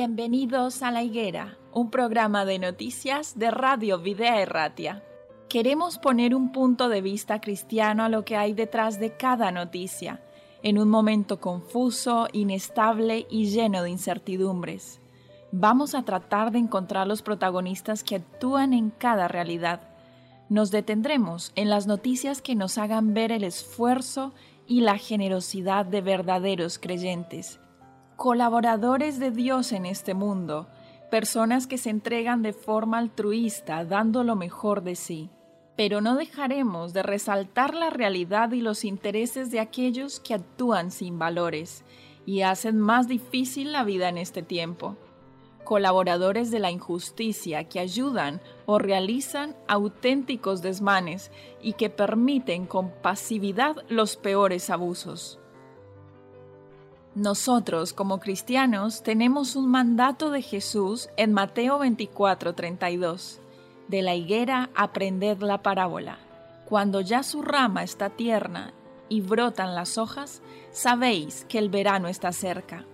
Bienvenidos a La Higuera, un programa de noticias de Radio Videa Erratia. Queremos poner un punto de vista cristiano a lo que hay detrás de cada noticia, en un momento confuso, inestable y lleno de incertidumbres. Vamos a tratar de encontrar los protagonistas que actúan en cada realidad. Nos detendremos en las noticias que nos hagan ver el esfuerzo y la generosidad de verdaderos creyentes colaboradores de Dios en este mundo, personas que se entregan de forma altruista, dando lo mejor de sí. Pero no dejaremos de resaltar la realidad y los intereses de aquellos que actúan sin valores y hacen más difícil la vida en este tiempo. Colaboradores de la injusticia que ayudan o realizan auténticos desmanes y que permiten con pasividad los peores abusos. Nosotros como cristianos tenemos un mandato de Jesús en Mateo 24, 32. De la higuera aprended la parábola. Cuando ya su rama está tierna y brotan las hojas, sabéis que el verano está cerca.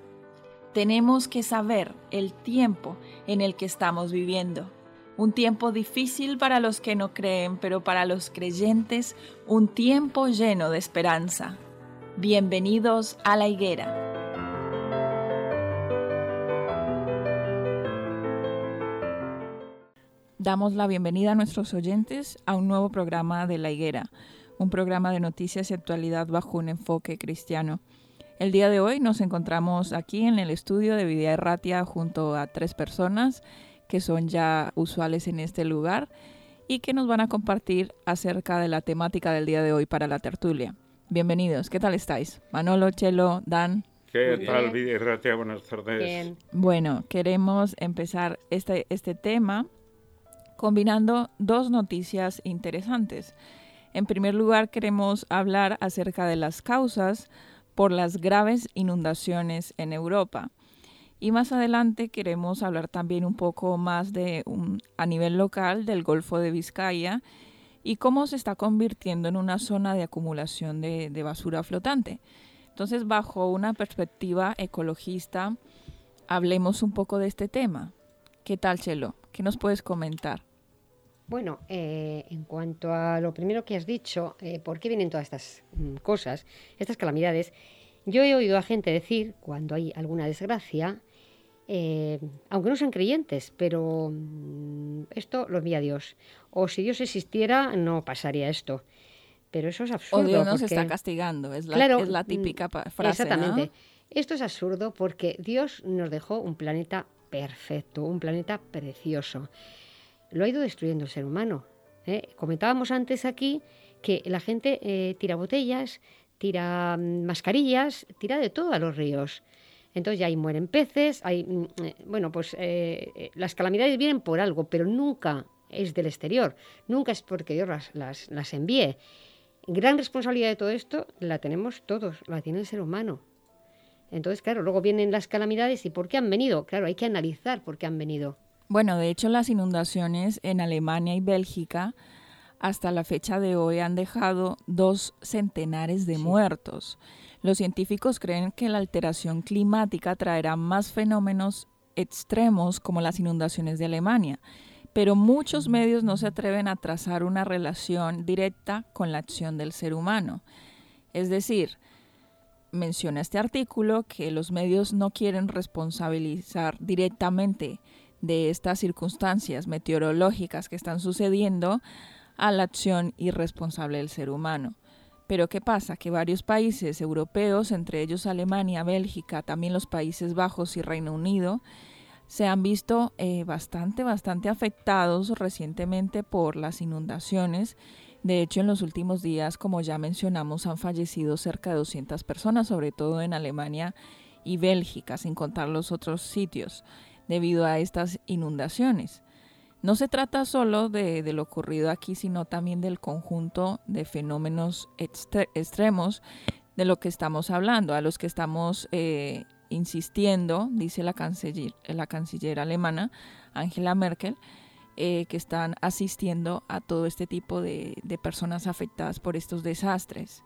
Tenemos que saber el tiempo en el que estamos viviendo. Un tiempo difícil para los que no creen, pero para los creyentes un tiempo lleno de esperanza. Bienvenidos a la higuera. Damos la bienvenida a nuestros oyentes a un nuevo programa de La Higuera, un programa de noticias y actualidad bajo un enfoque cristiano. El día de hoy nos encontramos aquí en el estudio de Videa Erratia junto a tres personas que son ya usuales en este lugar y que nos van a compartir acerca de la temática del día de hoy para la tertulia. Bienvenidos, ¿qué tal estáis? Manolo, Chelo, Dan. ¿Qué tal, Erratia? Buenas tardes. Bueno, queremos empezar este, este tema combinando dos noticias interesantes. En primer lugar, queremos hablar acerca de las causas por las graves inundaciones en Europa. Y más adelante queremos hablar también un poco más de a nivel local del Golfo de Vizcaya y cómo se está convirtiendo en una zona de acumulación de, de basura flotante. Entonces, bajo una perspectiva ecologista, hablemos un poco de este tema. ¿Qué tal, Chelo? ¿Qué nos puedes comentar? Bueno, eh, en cuanto a lo primero que has dicho, eh, ¿por qué vienen todas estas mm, cosas, estas calamidades? Yo he oído a gente decir, cuando hay alguna desgracia, eh, aunque no sean creyentes, pero mm, esto lo envía Dios. O si Dios existiera, no pasaría esto. Pero eso es absurdo. O Dios nos está castigando, es la, es la mm, típica frase. Exactamente. Esto es absurdo porque Dios nos dejó un planeta perfecto, un planeta precioso lo ha ido destruyendo el ser humano. ¿eh? Comentábamos antes aquí que la gente eh, tira botellas, tira mm, mascarillas, tira de todo a los ríos. Entonces ya ahí mueren peces, hay, mm, eh, bueno, pues las calamidades vienen por algo, pero nunca es del exterior, nunca es porque Dios las, las, las envíe. Gran responsabilidad de todo esto la tenemos todos, la tiene el ser humano. Entonces, claro, luego vienen las calamidades y ¿por qué han venido? Claro, hay que analizar por qué han venido. Bueno, de hecho las inundaciones en Alemania y Bélgica hasta la fecha de hoy han dejado dos centenares de muertos. Los científicos creen que la alteración climática traerá más fenómenos extremos como las inundaciones de Alemania, pero muchos medios no se atreven a trazar una relación directa con la acción del ser humano. Es decir, menciona este artículo que los medios no quieren responsabilizar directamente de estas circunstancias meteorológicas que están sucediendo a la acción irresponsable del ser humano. Pero ¿qué pasa? Que varios países europeos, entre ellos Alemania, Bélgica, también los Países Bajos y Reino Unido, se han visto eh, bastante, bastante afectados recientemente por las inundaciones. De hecho, en los últimos días, como ya mencionamos, han fallecido cerca de 200 personas, sobre todo en Alemania y Bélgica, sin contar los otros sitios debido a estas inundaciones. No se trata solo de, lo ocurrido aquí, sino también del conjunto de fenómenos extremos de lo que estamos hablando, a los que estamos eh, insistiendo, dice la canciller, alemana Angela Merkel, eh, que están asistiendo a todo este tipo de personas afectadas por estos desastres.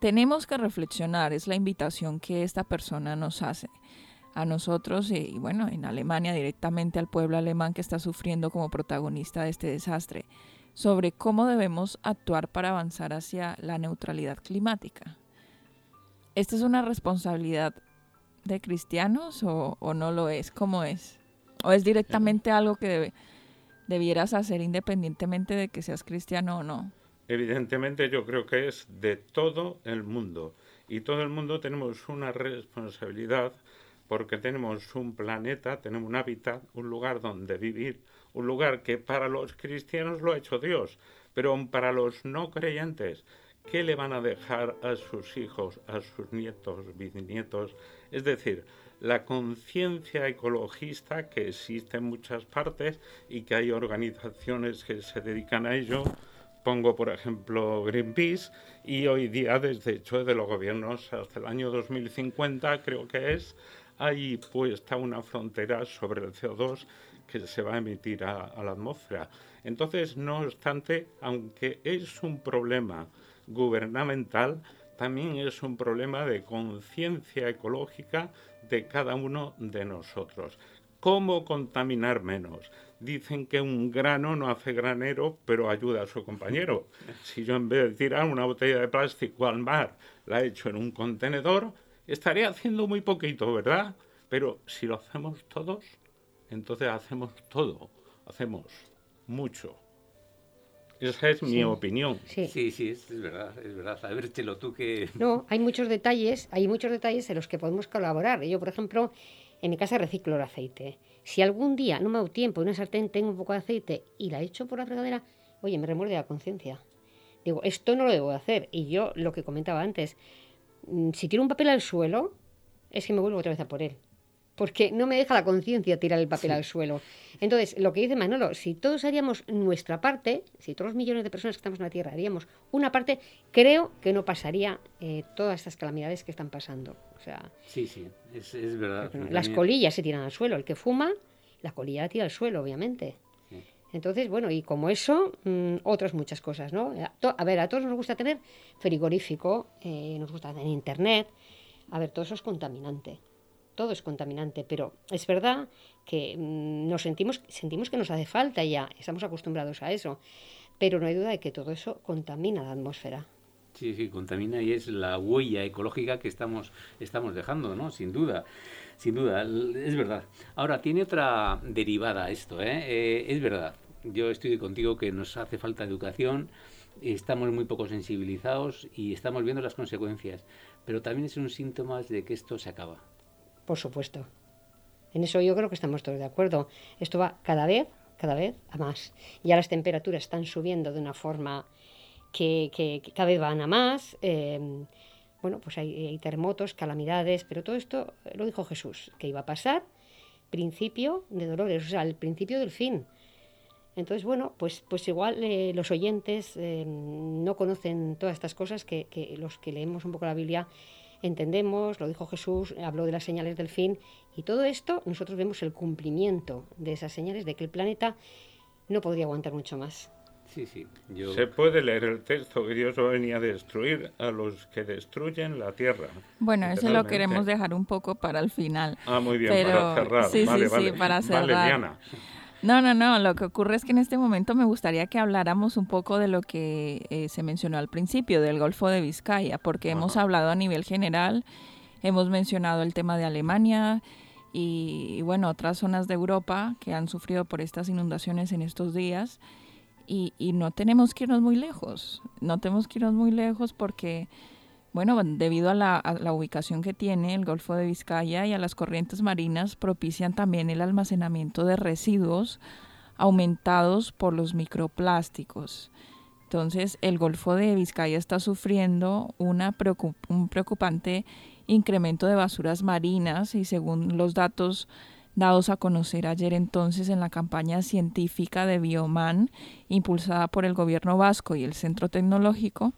Tenemos que reflexionar, es la invitación que esta persona nos hace a nosotros y, bueno, en Alemania directamente al pueblo alemán que está sufriendo como protagonista de este desastre, sobre cómo debemos actuar para avanzar hacia la neutralidad climática. ¿Esta es una responsabilidad de cristianos o, no lo es? ¿Cómo es? ¿O es directamente algo que debieras hacer independientemente de que seas cristiano o no? Evidentemente yo creo que es de todo el mundo y todo el mundo tenemos una responsabilidad porque tenemos un planeta, tenemos un hábitat, un lugar donde vivir, un lugar que para los cristianos lo ha hecho Dios, pero para los no creyentes, ¿qué le van a dejar a sus hijos, a sus nietos, bisnietos? Es decir, la conciencia ecologista que existe en muchas partes y que hay organizaciones que se dedican a ello, Pongo, por ejemplo, Greenpeace y hoy día, desde hecho de los gobiernos hasta el año 2050, creo que es, hay puesta una frontera sobre el CO2 que se va a emitir a, a la atmósfera. Entonces, no obstante, aunque es un problema gubernamental, también es un problema de conciencia ecológica de cada uno de nosotros. ¿Cómo contaminar menos? dicen que un grano no hace granero, pero ayuda a su compañero. Si yo en vez de tirar una botella de plástico al mar, la echo en un contenedor, estaría haciendo muy poquito, ¿verdad? Pero si lo hacemos todos, entonces hacemos todo, hacemos mucho. Esa es mi opinión. Sí, sí, sí es, verdad, es verdad. A ver, Chelo, tú que... No, hay muchos detalles, hay muchos detalles en los que podemos colaborar. Yo, por ejemplo, en mi casa reciclo el aceite. Si algún día no me hago tiempo en una sartén tengo un poco de aceite y la echo por la fregadera, oye, me remuerde la conciencia. Digo, esto no lo debo hacer. Y yo, lo que comentaba antes, si tiro un papel al suelo, es que me vuelvo otra vez a por él porque no me deja la conciencia tirar el papel al suelo. Entonces, lo que dice Manolo, si todos haríamos nuestra parte, si todos los millones de personas que estamos en la Tierra haríamos una parte, creo que no pasaría eh, todas estas calamidades que están pasando. O sea, sí, sí, es, verdad. las colillas se tiran al suelo. El que fuma, la colilla la tira al suelo, obviamente. Entonces, bueno, y como eso, mm, otras muchas cosas, ¿no? A ver, a todos nos gusta tener frigorífico, eh, nos gusta tener internet. A ver, todo eso es contaminante todo es contaminante, pero es verdad que mm, nos sentimos, sentimos que nos hace falta ya, estamos acostumbrados a eso, pero no hay duda de que todo eso contamina la atmósfera. Sí, sí, contamina y es la huella ecológica que estamos, estamos dejando, ¿no? Sin duda, sin duda, es verdad. Ahora, tiene otra derivada esto, ¿eh? eh es verdad, yo estoy contigo que nos hace falta educación, estamos muy poco sensibilizados y estamos viendo las consecuencias, pero también es un síntoma de que esto se acaba por supuesto. En eso yo creo que estamos todos de acuerdo. Esto va cada vez, cada vez a más. Ya las temperaturas están subiendo de una forma que, cada vez van a más. Eh, bueno, pues hay, terremotos, calamidades, pero todo esto lo dijo Jesús, que iba a pasar, principio de dolores, o sea, el principio del fin. Entonces, bueno, pues, pues igual eh, los oyentes eh, no conocen todas estas cosas que, que, los que leemos un poco la Biblia entendemos, lo dijo Jesús, habló de las señales del fin, y todo esto nosotros vemos el cumplimiento de esas señales de que el planeta no podría aguantar mucho más. Sí, sí. Se puede leer el texto que Dios venía a destruir a los que destruyen la tierra. Bueno, eso lo queremos dejar un poco para el final. Ah, muy bien, para cerrar. Sí, sí, sí, para cerrar. No, no, no. Lo que ocurre es que en este momento me gustaría que habláramos un poco de lo que eh, se mencionó al principio, del Golfo de Vizcaya, porque hemos hablado a nivel general, hemos mencionado el tema de Alemania y, bueno, otras zonas de Europa que han sufrido por estas inundaciones en estos días. Y, y no tenemos que irnos muy lejos, no tenemos que irnos muy lejos porque bueno, debido a la, ubicación que tiene el Golfo de Vizcaya y a las corrientes marinas, propician también el almacenamiento de residuos aumentados por los microplásticos. Entonces, el Golfo de Vizcaya está sufriendo un preocupante incremento de basuras marinas y según los datos dados a conocer ayer entonces en la campaña científica de Bioman, impulsada por el gobierno vasco y el Centro Tecnológico,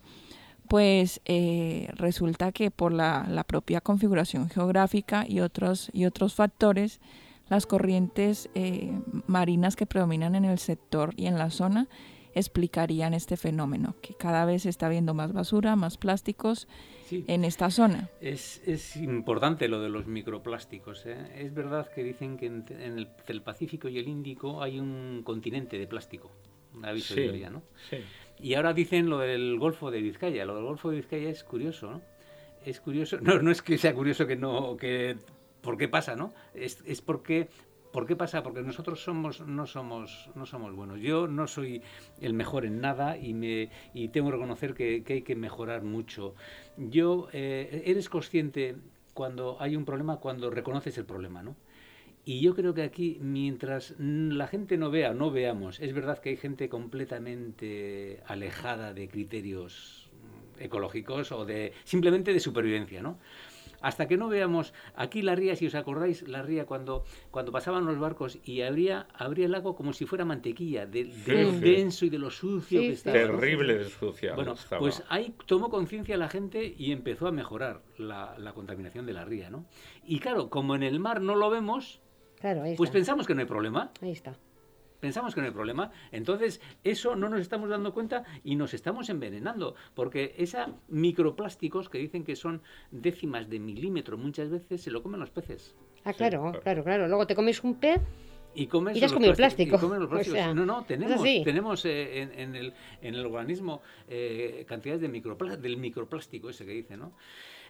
pues eh, resulta que por la, propia configuración geográfica y otros, y otros factores, las corrientes eh, marinas que predominan en el sector y en la zona explicarían este fenómeno, que cada vez se está viendo más basura, más plásticos en esta zona. Es, es, importante lo de los microplásticos. ¿eh? Es verdad que dicen que en, el, Pacífico y el Índico hay un continente de plástico. Aviso sí, ¿no? Sí. Y ahora dicen lo del Golfo de Vizcaya. Lo del Golfo de Vizcaya es curioso, ¿no? Es curioso. No, no es que sea curioso que no, que por qué pasa, ¿no? Es, es porque ¿Por qué pasa? Porque nosotros somos, no, somos, no somos buenos. Yo no soy el mejor en nada y, me, y tengo que reconocer que, hay que mejorar mucho. Yo, eh, eres consciente cuando hay un problema, cuando reconoces el problema, ¿no? Y yo creo que aquí, mientras la gente no vea, no veamos, es verdad que hay gente completamente alejada de criterios ecológicos o de simplemente de supervivencia, ¿no? hasta que no veamos aquí la ría, si os acordáis, la ría cuando, cuando pasaban los barcos y abría, abría el lago como si fuera mantequilla, de, lo denso y de lo sucio que estaba. Terrible de sucia. Bueno, pues ahí tomó conciencia la gente y empezó a mejorar la, la, contaminación de la ría, ¿no? Y claro, como en el mar no lo vemos, claro, pues pensamos que no hay problema. Ahí está pensamos que no hay problema. Entonces, eso no nos estamos dando cuenta y nos estamos envenenando, porque esa microplásticos que dicen que son décimas de milímetro muchas veces se lo comen los peces. Ah, claro, claro, claro. Luego te comes un pez y comes y has comido plástico. no, no, tenemos, tenemos eh, en, el, en el organismo eh, cantidades de microplástico, del microplástico ese que dice, ¿no?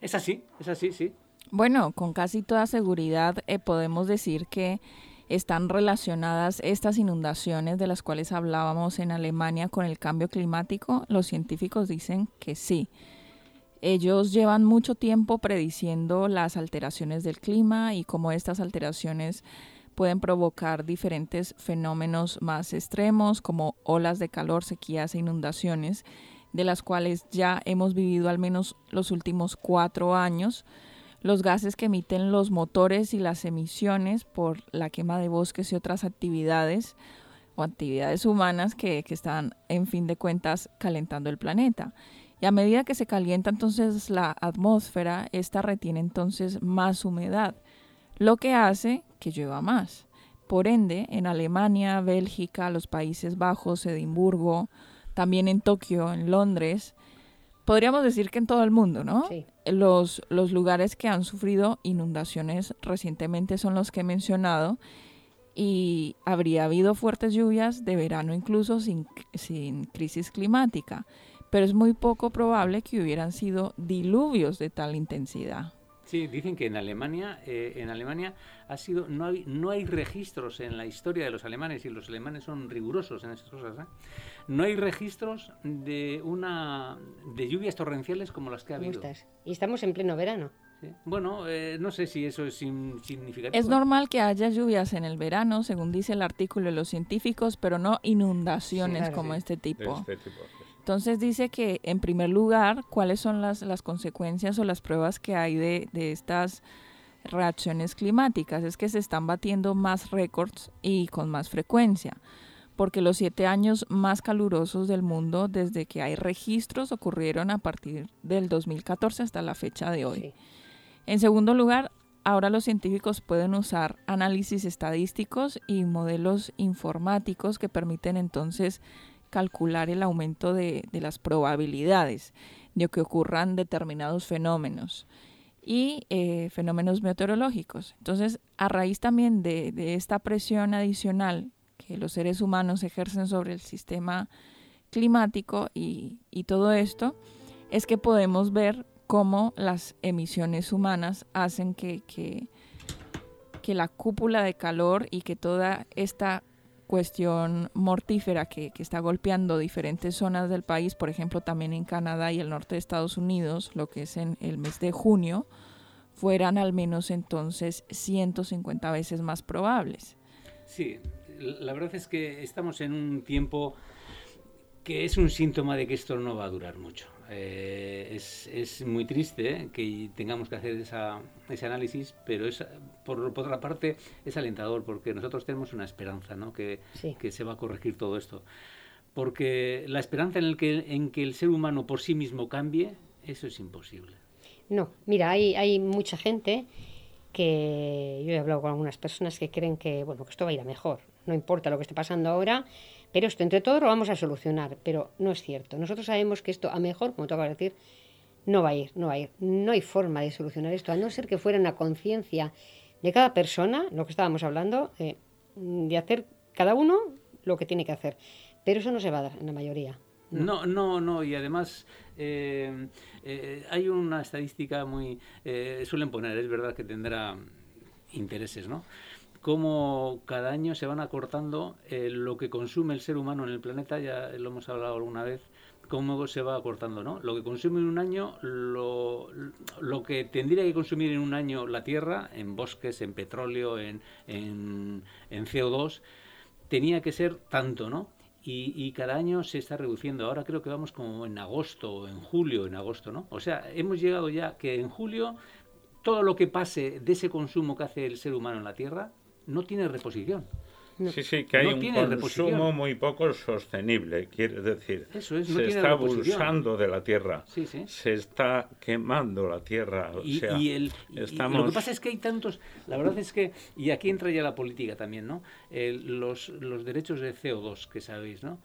Es así, es así, sí. Bueno, con casi toda seguridad eh, podemos decir que están relacionadas estas inundaciones de las cuales hablábamos en Alemania con el cambio climático? Los científicos dicen que sí. Ellos llevan mucho tiempo prediciendo las alteraciones del clima y cómo estas alteraciones pueden provocar diferentes fenómenos más extremos como olas de calor, sequías e inundaciones, de las cuales ya hemos vivido al menos los últimos cuatro años los gases que emiten los motores y las emisiones por la quema de bosques y otras actividades o actividades humanas que, están, en fin de cuentas, calentando el planeta. Y a medida que se calienta entonces la atmósfera, esta retiene entonces más humedad, lo que hace que llueva más. Por ende, en Alemania, Bélgica, los Países Bajos, Edimburgo, también en Tokio, en Londres, podríamos decir que en todo el mundo, ¿no? Sí. Los, los lugares que han sufrido inundaciones recientemente son los que he mencionado y habría habido fuertes lluvias de verano incluso sin, sin crisis climática, pero es muy poco probable que hubieran sido diluvios de tal intensidad. Sí, dicen que en Alemania, eh, en Alemania ha sido, no hay, no hay registros en la historia de los alemanes y los alemanes son rigurosos en esas cosas. ¿eh? No hay registros de una de lluvias torrenciales como las que ha habido. Y estamos en pleno verano. Bueno, eh, no sé si eso es significativo. Es normal que haya lluvias en el verano, según dice el artículo de los científicos, pero no inundaciones como este tipo. Este tipo entonces dice que, en primer lugar, cuáles son las, las consecuencias o las pruebas que hay de, de estas reacciones climáticas. Es que se están batiendo más récords y con más frecuencia, porque los siete años más calurosos del mundo desde que hay registros ocurrieron a partir del 2014 hasta la fecha de hoy. En segundo lugar, ahora los científicos pueden usar análisis estadísticos y modelos informáticos que permiten entonces calcular el aumento de, las probabilidades de que ocurran determinados fenómenos y eh, fenómenos meteorológicos. Entonces, a raíz también de, esta presión adicional que los seres humanos ejercen sobre el sistema climático y, todo esto, es que podemos ver cómo las emisiones humanas hacen que, la cúpula de calor y que toda esta cuestión mortífera que, está golpeando diferentes zonas del país, por ejemplo también en Canadá y el norte de Estados Unidos, lo que es en el mes de junio, fueran al menos entonces 150 veces más probables. Sí, la verdad es que estamos en un tiempo que es un síntoma de que esto no va a durar mucho. Eh, es, es, muy triste que tengamos que hacer esa, ese análisis, pero es, por, otra parte es alentador porque nosotros tenemos una esperanza ¿no? que, que se va a corregir todo esto. Porque la esperanza en, el que, en que el ser humano por sí mismo cambie, eso es imposible. No, mira, hay, hay mucha gente que yo he hablado con algunas personas que creen que bueno que esto va a ir a mejor no importa lo que esté pasando ahora Pero esto entre todos lo vamos a solucionar, pero no es cierto. Nosotros sabemos que esto a mejor, como te acabo de decir, no va a ir, no va a ir. No hay forma de solucionar esto, a no ser que fuera una conciencia de cada persona, lo que estábamos hablando, eh, de hacer cada uno lo que tiene que hacer. Pero eso no se va a dar en la mayoría. No, no, no, y además eh, eh, hay una estadística muy... suelen poner, es verdad que tendrá intereses, ¿no? Cómo cada año se van acortando lo que consume el ser humano en el planeta, ya lo hemos hablado alguna vez, cómo se va acortando, ¿no? Lo que consume en un año, lo, lo, que tendría que consumir en un año la Tierra, en bosques, en petróleo, en, en, en CO2, tenía que ser tanto, ¿no? Y, y, cada año se está reduciendo. Ahora creo que vamos como en agosto, en julio, en agosto, ¿no? O sea, hemos llegado ya que en julio todo lo que pase de ese consumo que hace el ser humano en la Tierra no tiene reposición. Sí, sí, que hay un consumo muy poco sostenible, quiere decir. Eso se está abusando de la tierra, se está quemando la tierra. y, lo que pasa es que hay tantos, la verdad es que, y aquí entra ya la política también, ¿no? los, los derechos de CO2, que sabéis, ¿no?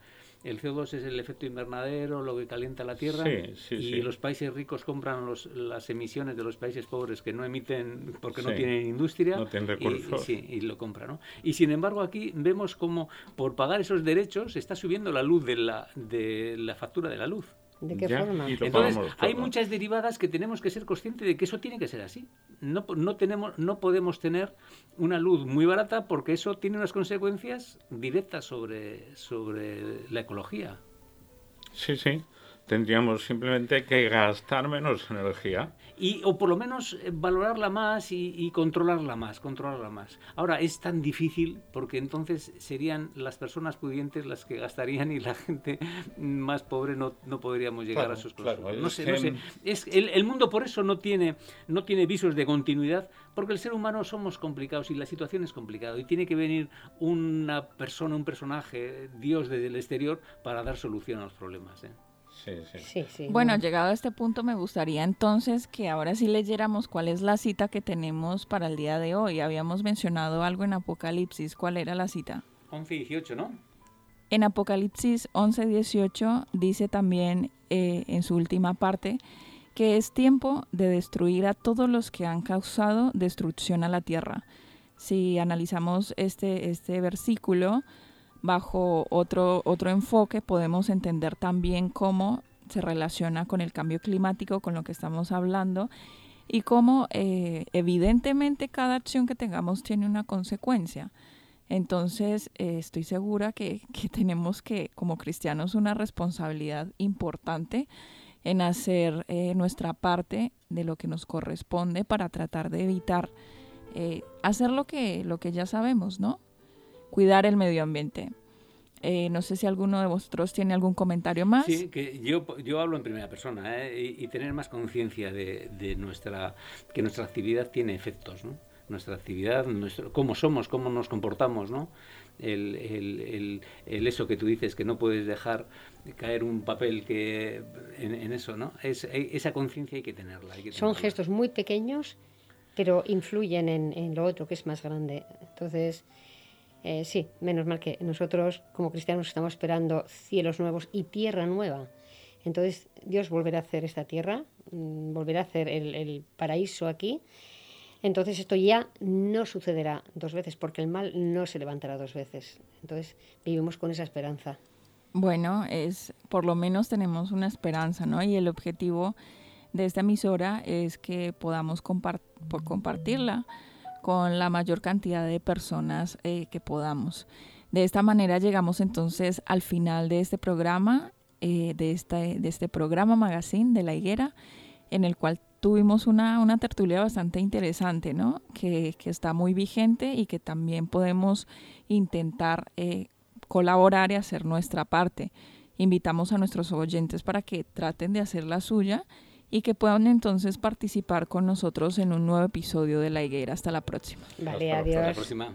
El CO2 es el efecto invernadero, lo que calienta la Tierra, y los países ricos compran los, las emisiones de los países pobres que no emiten porque no tienen industria no tienen recursos. Y, y, lo compran. ¿no? Y sin embargo aquí vemos como por pagar esos derechos está subiendo la luz de la, de la factura de la luz. ¿De qué forma? Entonces, hay muchas derivadas que tenemos que ser conscientes de que eso tiene que ser así. No, no, tenemos, no podemos tener una luz muy barata porque eso tiene unas consecuencias directas sobre, sobre la ecología. Sí, sí. Tendríamos simplemente que gastar menos energía y o por lo menos eh, valorarla más y, controlarla más, controlarla más. Ahora es tan difícil porque entonces serían las personas pudientes las que gastarían y la gente más pobre no, no podríamos llegar a sus cosas. no sé, no sé. Es, el, el, mundo por eso no tiene, no tiene visos de continuidad porque el ser humano somos complicados y la situación es complicada y tiene que venir una persona, un personaje, Dios desde el exterior para dar solución a los problemas. ¿eh? Sí, sí. bueno, llegado a este punto me gustaría entonces que ahora sí leyéramos cuál es la cita que tenemos para el día de hoy. Habíamos mencionado algo en Apocalipsis. ¿Cuál era la cita? 11 y 18, ¿no? En Apocalipsis 11 18 dice también eh, en su última parte que es tiempo de destruir a todos los que han causado destrucción a la tierra. Si analizamos este, este versículo, bajo otro, otro enfoque podemos entender también cómo se relaciona con el cambio climático, con lo que estamos hablando, y cómo eh, evidentemente cada acción que tengamos tiene una consecuencia. Entonces, eh, estoy segura que, que, tenemos que, como cristianos, una responsabilidad importante en hacer eh, nuestra parte de lo que nos corresponde para tratar de evitar hacer lo que, lo que ya sabemos, ¿no? Cuidar el medio ambiente. Eh, no sé si alguno de vosotros tiene algún comentario más. Sí, que yo, yo hablo en primera persona ¿eh? y, tener más conciencia de, de, nuestra que nuestra actividad tiene efectos, ¿no? Nuestra actividad, nuestro, cómo somos, cómo nos comportamos, ¿no? El, el, el, eso que tú dices que no puedes dejar caer un papel que en, eso, ¿no? Es, esa conciencia hay que tenerla. Son gestos muy pequeños, pero influyen en, en lo otro que es más grande. Entonces eh, sí, menos mal que nosotros como cristianos estamos esperando cielos nuevos y tierra nueva. Entonces Dios volverá a hacer esta tierra, mm, volverá a hacer el, paraíso aquí. Entonces esto ya no sucederá dos veces porque el mal no se levantará dos veces. Entonces vivimos con esa esperanza. Bueno, es por lo menos tenemos una esperanza, ¿no? Y el objetivo de esta emisora es que podamos compartirla con la mayor cantidad de personas eh, que podamos. De esta manera llegamos entonces al final de este programa, eh, de, este, de este programa Magazine de la Higuera, en el cual tuvimos una, una tertulia bastante interesante, ¿no? Que, que, está muy vigente y que también podemos intentar eh, colaborar y hacer nuestra parte. Invitamos a nuestros oyentes para que traten de hacer la suya y que puedan entonces participar con nosotros en un nuevo episodio de La Higuera. Hasta la próxima. Vale, adiós. Hasta la próxima.